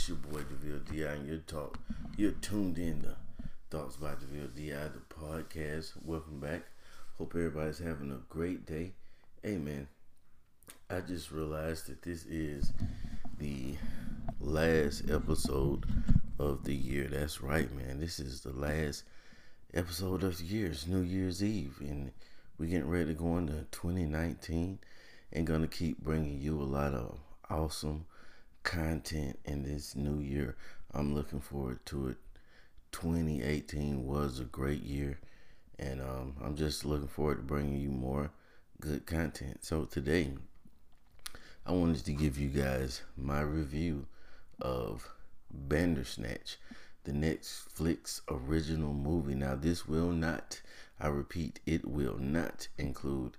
It's your boy Deville Di, and you're talk. You're tuned in to Thoughts by Deville Di, the podcast. Welcome back. Hope everybody's having a great day. Man, I just realized that this is the last episode of the year. That's right, man. This is the last episode of the year. It's New Year's Eve, and we're getting ready to go into 2019 and gonna keep bringing you a lot of awesome content in this new year. I'm looking forward to it. 2018 was a great year, and um, I'm just looking forward to bringing you more good content. So today, I wanted to give you guys my review of Bandersnatch, the Netflix original movie. Now, this will not, I repeat, it will not include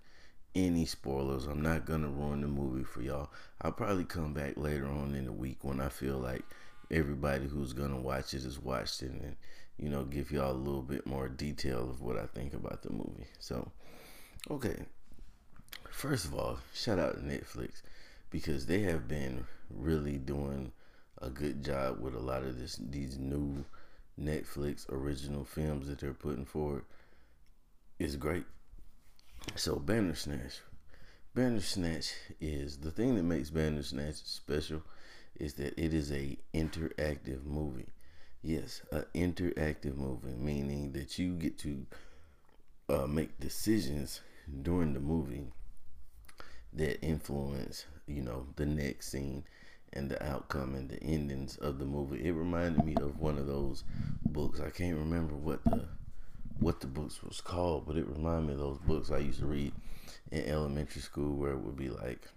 any spoilers. I'm not gonna ruin the movie for y'all. I'll probably come back later on in the week when I feel like everybody who's gonna watch it has watched it and you know give y'all a little bit more detail of what I think about the movie. So, okay. First of all, shout out to Netflix because they have been really doing a good job with a lot of this these new Netflix original films that they're putting forward. It's great. So Bandersnatch. Bandersnatch is the thing that makes Bandersnatch special is that it is a interactive movie. Yes, an interactive movie, meaning that you get to uh, make decisions during the movie that influence, you know, the next scene and the outcome and the endings of the movie. It reminded me of one of those books. I can't remember what the what the books was called, but it reminded me of those books I used to read in elementary school where it would be like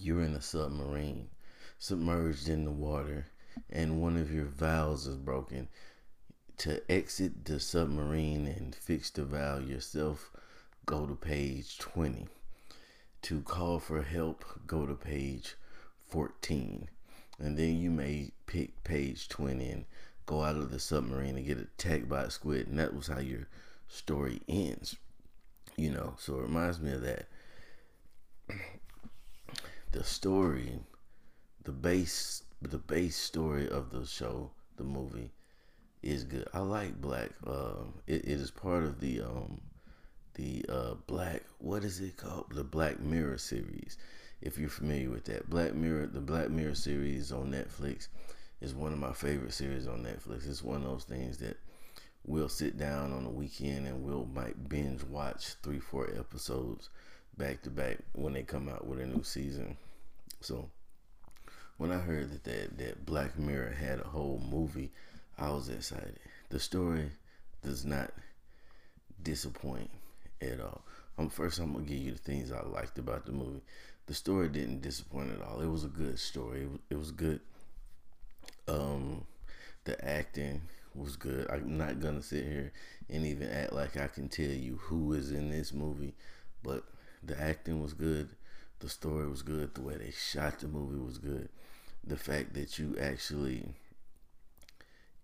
you're in a submarine, submerged in the water, and one of your valves is broken. To exit the submarine and fix the valve yourself, go to page 20. To call for help, go to page 14. And then you may pick page 20 and go out of the submarine and get attacked by a squid, and that was how your story ends. You know, so it reminds me of that. The story, the base, the base story of the show, the movie, is good. I like Black. Uh, it, it is part of the um, the uh, Black. What is it called? The Black Mirror series. If you're familiar with that, Black Mirror, the Black Mirror series on Netflix is one of my favorite series on Netflix. It's one of those things that we'll sit down on the weekend and we'll might binge watch three, four episodes back to back when they come out with a new season. So when I heard that that, that Black Mirror had a whole movie, I was excited. The story does not disappoint at all. Um, first, I'm gonna give you the things I liked about the movie. The story didn't disappoint at all. It was a good story. It it was good um, the acting was good. I'm not gonna sit here and even act like I can tell you who is in this movie, but the acting was good. The story was good. The way they shot the movie was good. The fact that you actually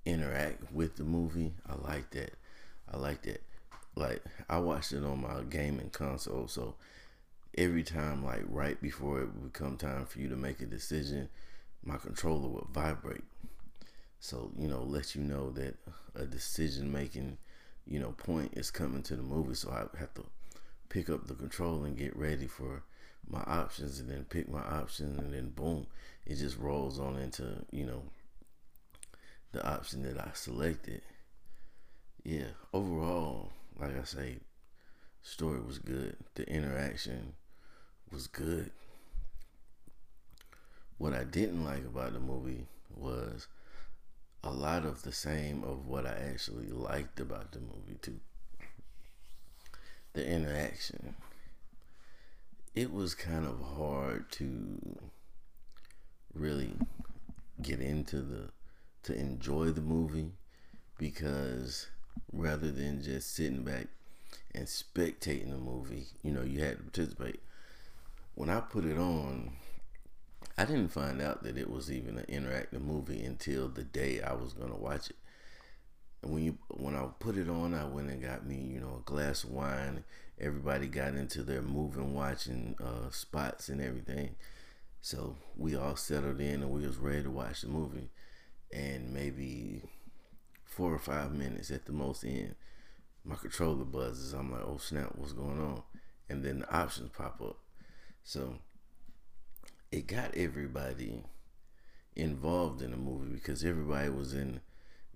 interact with the movie, I like that. I like that. Like I watched it on my gaming console, so every time, like right before it would come time for you to make a decision, my controller would vibrate. So, you know, let you know that a decision making, you know, point is coming to the movie. So I have to pick up the control and get ready for my options and then pick my option and then boom, it just rolls on into, you know, the option that I selected. Yeah, overall, like I say, story was good. The interaction was good. What I didn't like about the movie was a lot of the same of what I actually liked about the movie too. The interaction. It was kind of hard to really get into the to enjoy the movie because rather than just sitting back and spectating the movie, you know, you had to participate. When I put it on, I didn't find out that it was even an interactive movie until the day I was gonna watch it. And when you when I put it on, I went and got me you know a glass of wine. Everybody got into their moving watching uh, spots and everything. So we all settled in and we was ready to watch the movie. And maybe four or five minutes at the most in, my controller buzzes. I'm like, oh snap, what's going on? And then the options pop up. So it got everybody involved in the movie because everybody was in,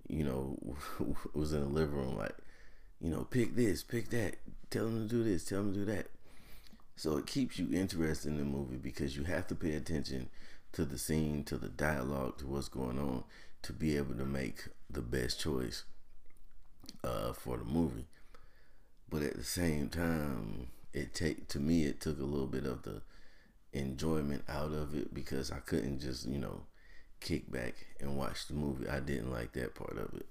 you know, was in the living room like, you know, pick this, pick that, tell them to do this, tell them to do that. So it keeps you interested in the movie because you have to pay attention to the scene, to the dialogue, to what's going on to be able to make the best choice uh, for the movie. But at the same time, it take to me it took a little bit of the enjoyment out of it because I couldn't just you know kick back and watch the movie. I didn't like that part of it.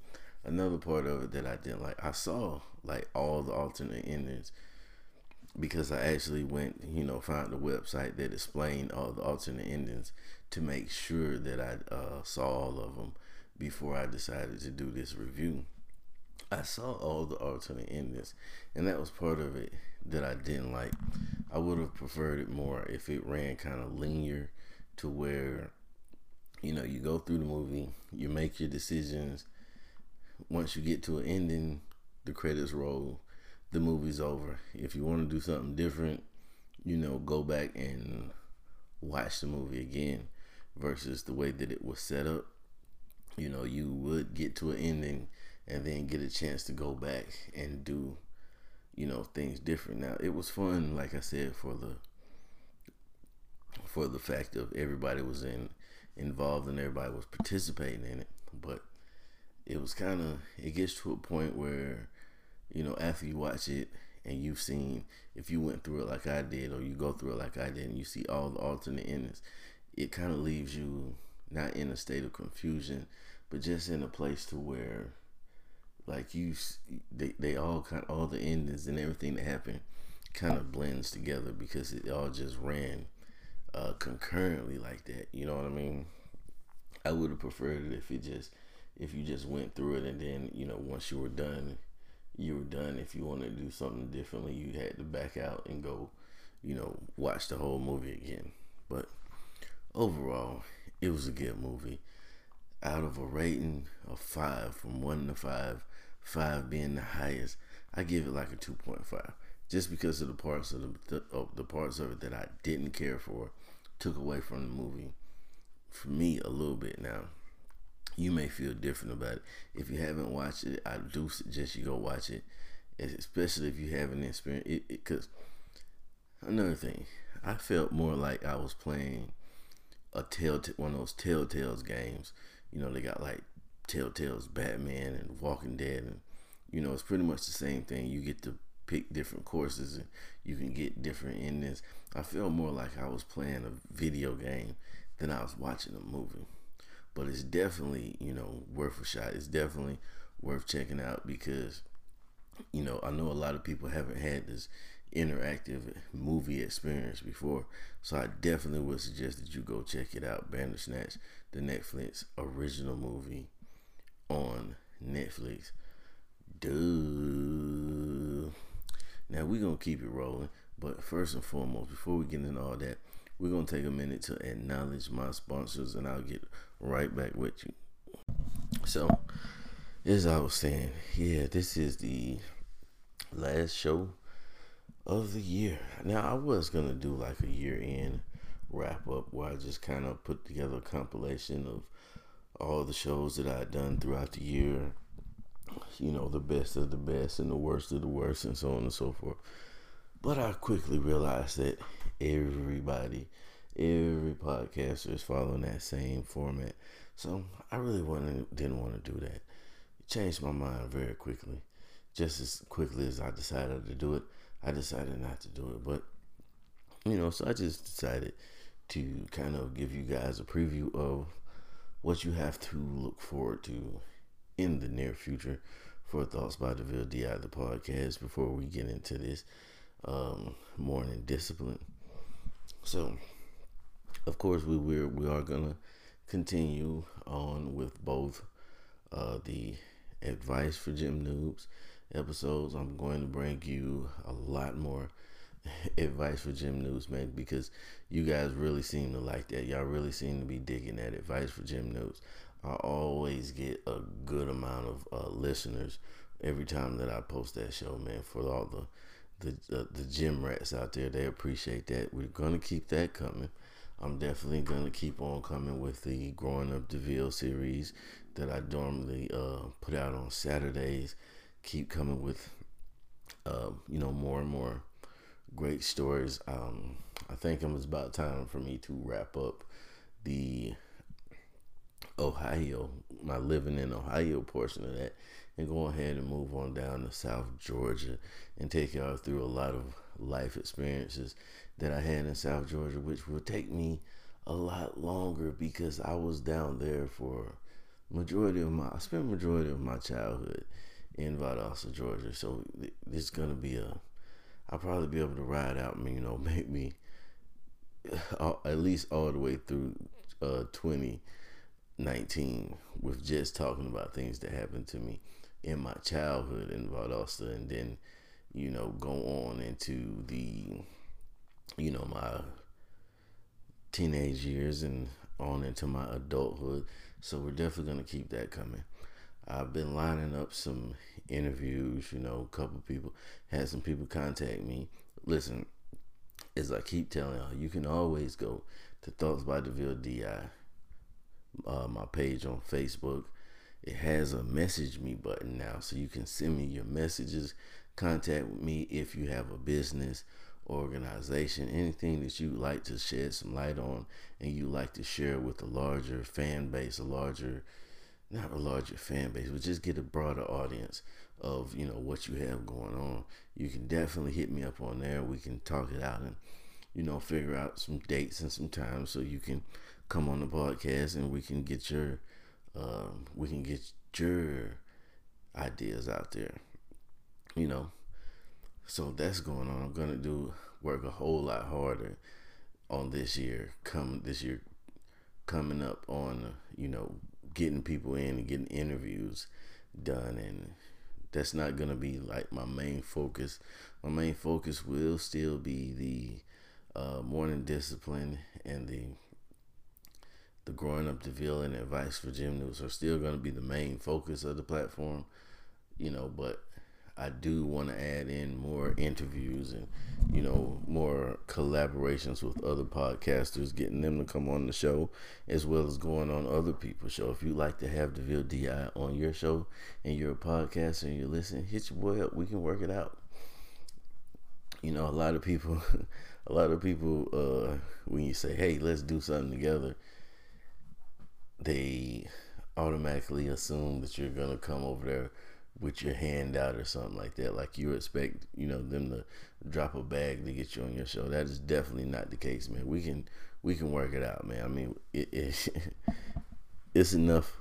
Another part of it that I didn't like, I saw like all the alternate endings because I actually went, you know, found the website that explained all the alternate endings to make sure that I uh, saw all of them before I decided to do this review. I saw all the alternate endings, and that was part of it that I didn't like. I would have preferred it more if it ran kind of linear to where, you know, you go through the movie, you make your decisions. Once you get to an ending, the credits roll, the movie's over. If you want to do something different, you know, go back and watch the movie again versus the way that it was set up. You know, you would get to an ending and then get a chance to go back and do, you know, things different. Now, it was fun, like I said, for the for the fact of everybody was in involved and everybody was participating in it, but it was kind of it gets to a point where you know, after you watch it and you've seen, if you went through it like I did, or you go through it like I did, and you see all the alternate endings, it kind of leaves you not in a state of confusion, but just in a place to where, like you, they, they all kind all the endings and everything that happened kind of blends together because it all just ran uh, concurrently like that. You know what I mean? I would have preferred it if it just, if you just went through it and then, you know, once you were done, you were done. If you wanted to do something differently, you had to back out and go, you know, watch the whole movie again. But overall, it was a good movie. Out of a rating of five, from one to five, five being the highest, I give it like a two point five, just because of the parts of the, the, of the parts of it that I didn't care for, took away from the movie. For me, a little bit now you may feel different about it. If you haven't watched it, I do suggest you go watch it, especially if you haven't experienced it. Because another thing, I felt more like I was playing a telltale one of those Telltale's games. You know, they got like Telltale's Batman and Walking Dead, and you know, it's pretty much the same thing. You get to pick different courses and you can get different endings. I feel more like I was playing a video game than I was watching a movie but it's definitely you know worth a shot. It's definitely worth checking out because you know I know a lot of people haven't had this interactive movie experience before, so I definitely would suggest that you go check it out. Bandersnatch, the Netflix original movie on Netflix. Duh. Now we're gonna keep it rolling, but first and foremost, before we get into all that, we're to take a minute to acknowledge my sponsors and I'll get right back with you. So, as I was saying, yeah, this is the last show of the year. Now, I was going to do like a year end wrap up where I just kind of put together a compilation of all the shows that I had done throughout the year. You know, the best of the best and the worst of the worst, and so on and so forth. But I quickly realized that everybody, every podcaster is following that same format. So I really wanted, didn't want to do that. It changed my mind very quickly. Just as quickly as I decided to do it, I decided not to do it. But, you know, so I just decided to kind of give you guys a preview of what you have to look forward to in the near future for Thoughts by DeVille DI, the podcast, before we get into this um, morning discipline. So, of course, we we're, we are gonna continue on with both uh, the advice for gym noobs episodes. I'm going to bring you a lot more advice for Gym Noobs, man, because you guys really seem to like that. Y'all really seem to be digging that advice for Gym Noobs. I always get a good amount of uh, listeners every time that I post that show, man. For all the the uh, the gym rats out there, they appreciate that. We're gonna keep that coming. I'm definitely gonna keep on coming with the Growing Up DeVille series that I normally uh, put out on Saturdays. Keep coming with uh, you know more and more great stories. Um, I think it was about time for me to wrap up the Ohio, my living in Ohio portion of that, and go ahead and move on down to South Georgia and take y'all through a lot of life experiences that I had in South Georgia, which will take me a lot longer because I was down there for majority of my I spent majority of my childhood in Valdosta, Georgia. So this is gonna be a I'll probably be able to ride out, you know, maybe at least all the way through uh, 2019 with just talking about things that happened to me in my childhood in Valdosta and then, you know, go on into the, you know, my teenage years and on into my adulthood. So we're definitely to keep that coming. I've been lining up some interviews, you know, a couple people had some people contact me. Listen, as I keep telling y'all, you can always go to Thoughts by DeVille DI, uh, my page on Facebook. It has a message me button now, so you can send me your messages, contact me if you have a business, organization, anything that you'd like to shed some light on and you like to share with a larger fan base, a larger not a larger fan base, but just get a broader audience of you know what you have going on. You can definitely hit me up on there. We can talk it out and you know figure out some dates and some times so you can come on the podcast and we can get your uh, we can get your ideas out there. You know, so that's going on. I'm gonna do work a whole lot harder on this year. Come this year, coming up on you know getting people in and getting interviews done and that's not gonna be like my main focus. My main focus will still be the uh, morning discipline and the the growing up DeVille and advice for gym noobs are still gonna be the main focus of the platform, you know. But I do want to add in more interviews and you know more collaborations with other podcasters, getting them to come on the show as well as going on other people's show. If you like to have DeVille Di on your show and you're a podcaster and you listen, hit your boy up. We can work it out. You know, a lot of people, a lot of people, uh, when you say, "Hey, let's do something together," they automatically assume that you're gonna come over there with your hand out or something like that. Like you expect, you know, them to drop a bag to get you on your show. That is definitely not the case, man. We can we can work it out, man. I mean, it, it it's enough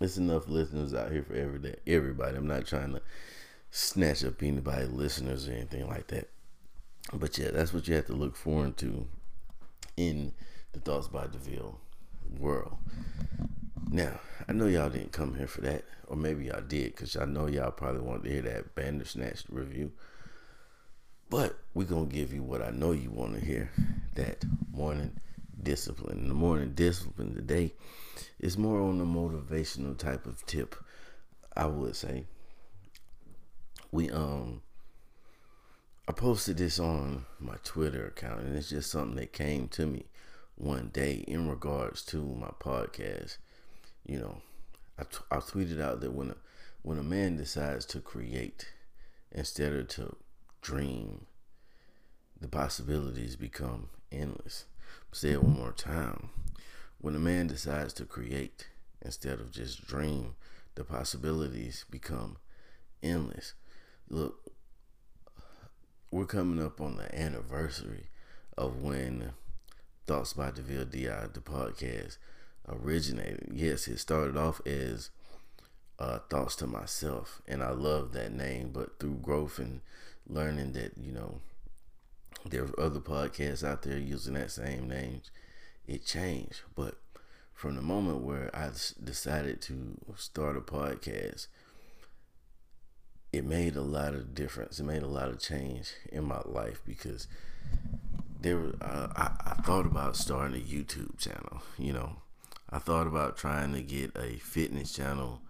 it's enough listeners out here for every day, everybody. I'm not trying to snatch up anybody listeners or anything like that. But yeah, that's what you have to look forward to in the Thoughts by DeVille world. Now, I know y'all didn't come here for that, or maybe y'all did, because I know y'all probably wanted to hear that Bandersnatch review. But we're going to give you what I know you want to hear that morning discipline. The morning discipline today is more on the motivational type of tip, I would say. We, um, I posted this on my Twitter account, and it's just something that came to me one day in regards to my podcast you know, I, t- I tweeted out that when a, when a man decides to create instead of to dream, the possibilities become endless. Say it one more time. When a man decides to create instead of just dream, the possibilities become endless. Look, we're coming up on the anniversary of when Thoughts by DeVille DI, the podcast, originated. Yes, it started off as uh, thoughts to myself, and I love that name. But through growth and learning that you know there are other podcasts out there using that same name, it changed. But from the moment where I decided to start a podcast, it made a lot of difference. It made a lot of change in my life because there uh, I, I thought about starting a YouTube channel. You know, I thought about trying to get a fitness channel.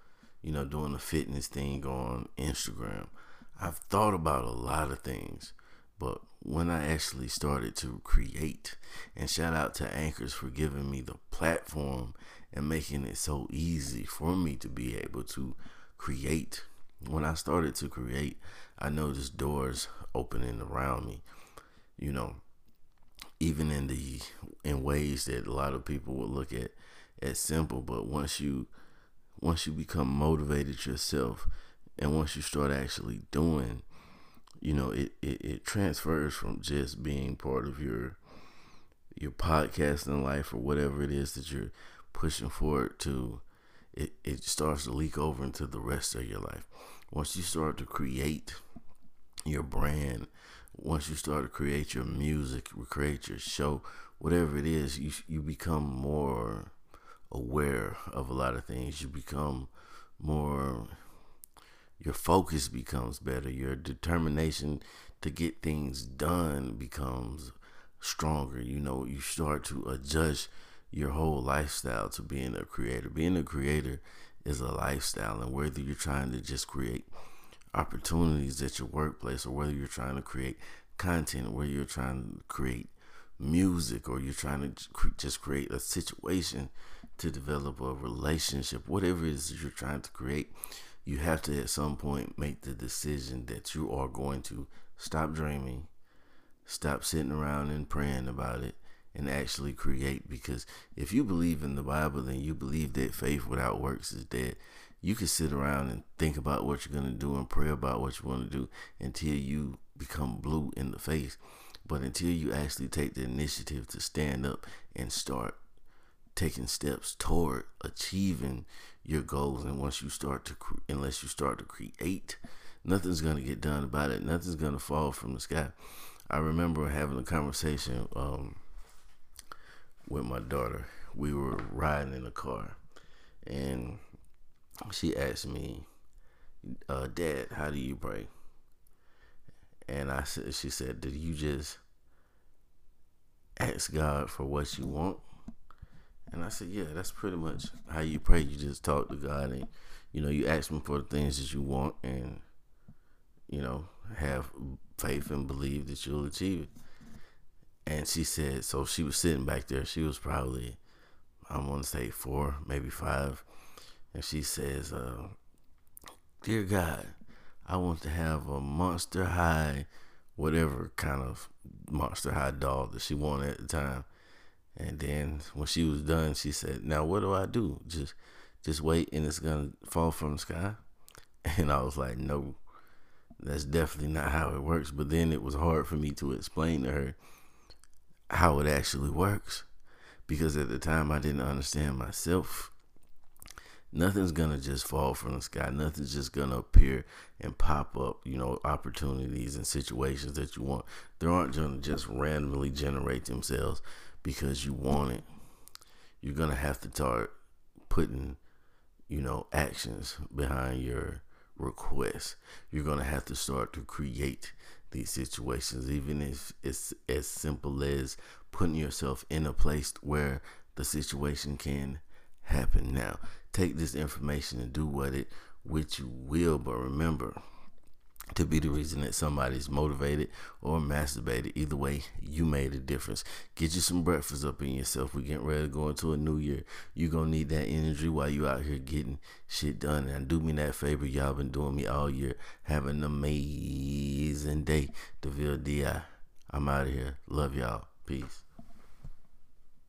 You know, doing a fitness thing on Instagram. I've thought about a lot of things, but when I actually started to create, and shout out to Anchors for giving me the platform and making it so easy for me to be able to create. When I started to create, I noticed doors opening around me. You know, even in the in ways that a lot of people would look at as simple, but once you once you become motivated yourself and once you start actually doing you know it, it, it transfers from just being part of your your podcasting life or whatever it is that you're pushing forward to it, it starts to leak over into the rest of your life. Once you start to create your brand once you start to create your music create your show whatever it is you you become more aware of a lot of things you become more your focus becomes better. Your determination to get things done becomes stronger. You know, you start to adjust your whole lifestyle to being a creator. Being a creator is a lifestyle, and whether you're trying to just create opportunities at your workplace or whether you're trying to create content, whether you're trying to create music or you're trying to just create a situation to develop a relationship, whatever it is you're trying to create, you have to at some point make the decision that you are going to stop dreaming, stop sitting around and praying about it, and actually create. Because if you believe in the Bible, then you believe that faith without works is dead. You can sit around and think about what you're going to do and pray about what you want to do until you become blue in the face. But until you actually take the initiative to stand up and start taking steps toward achieving your goals. And once you start to unless you start to create nothing's going to get done about it. Nothing's going to fall from the sky. I remember having a conversation um, with my daughter. We were riding in a car and she asked me uh, dad how do you pray? And i said she said did you just ask god for what you want and I said, yeah, that's pretty much how you pray. You just talk to God and, you know, you ask Him for the things that you want and, you know, have faith and believe that you'll achieve it. And she said, so she was sitting back there. She was probably, I want to say four, maybe five. And she says, uh, Dear God, I want to have a monster high, whatever kind of monster high dog that she wanted at the time and then when she was done, she said, "Now what do I do? Just just wait and it's gonna fall from the sky?" And I was like, "No, that's definitely not how it works." But then it was hard for me to explain to her how it actually works because at the time I didn't understand myself. Nothing's gonna just fall from the sky. Nothing's just gonna appear and pop up, you know, opportunities and situations that you want. They aren't gonna just randomly generate themselves because you want it, you're gonna have to start putting, you know, actions behind your request. You're gonna have to start to create these situations, even if it's as simple as putting yourself in a place where the situation can happen. Now, take this information and do what it which you will, but remember to be the reason that somebody's motivated or masturbated. Either way, you made a difference. Get you some breakfast up in yourself. We're getting ready to go into a new year. You're to need that energy while you out here getting shit done. And do me that favor. Y'all been doing me all year. Have an amazing day. DeVille D.I. I'm out of here. Love y'all. Peace.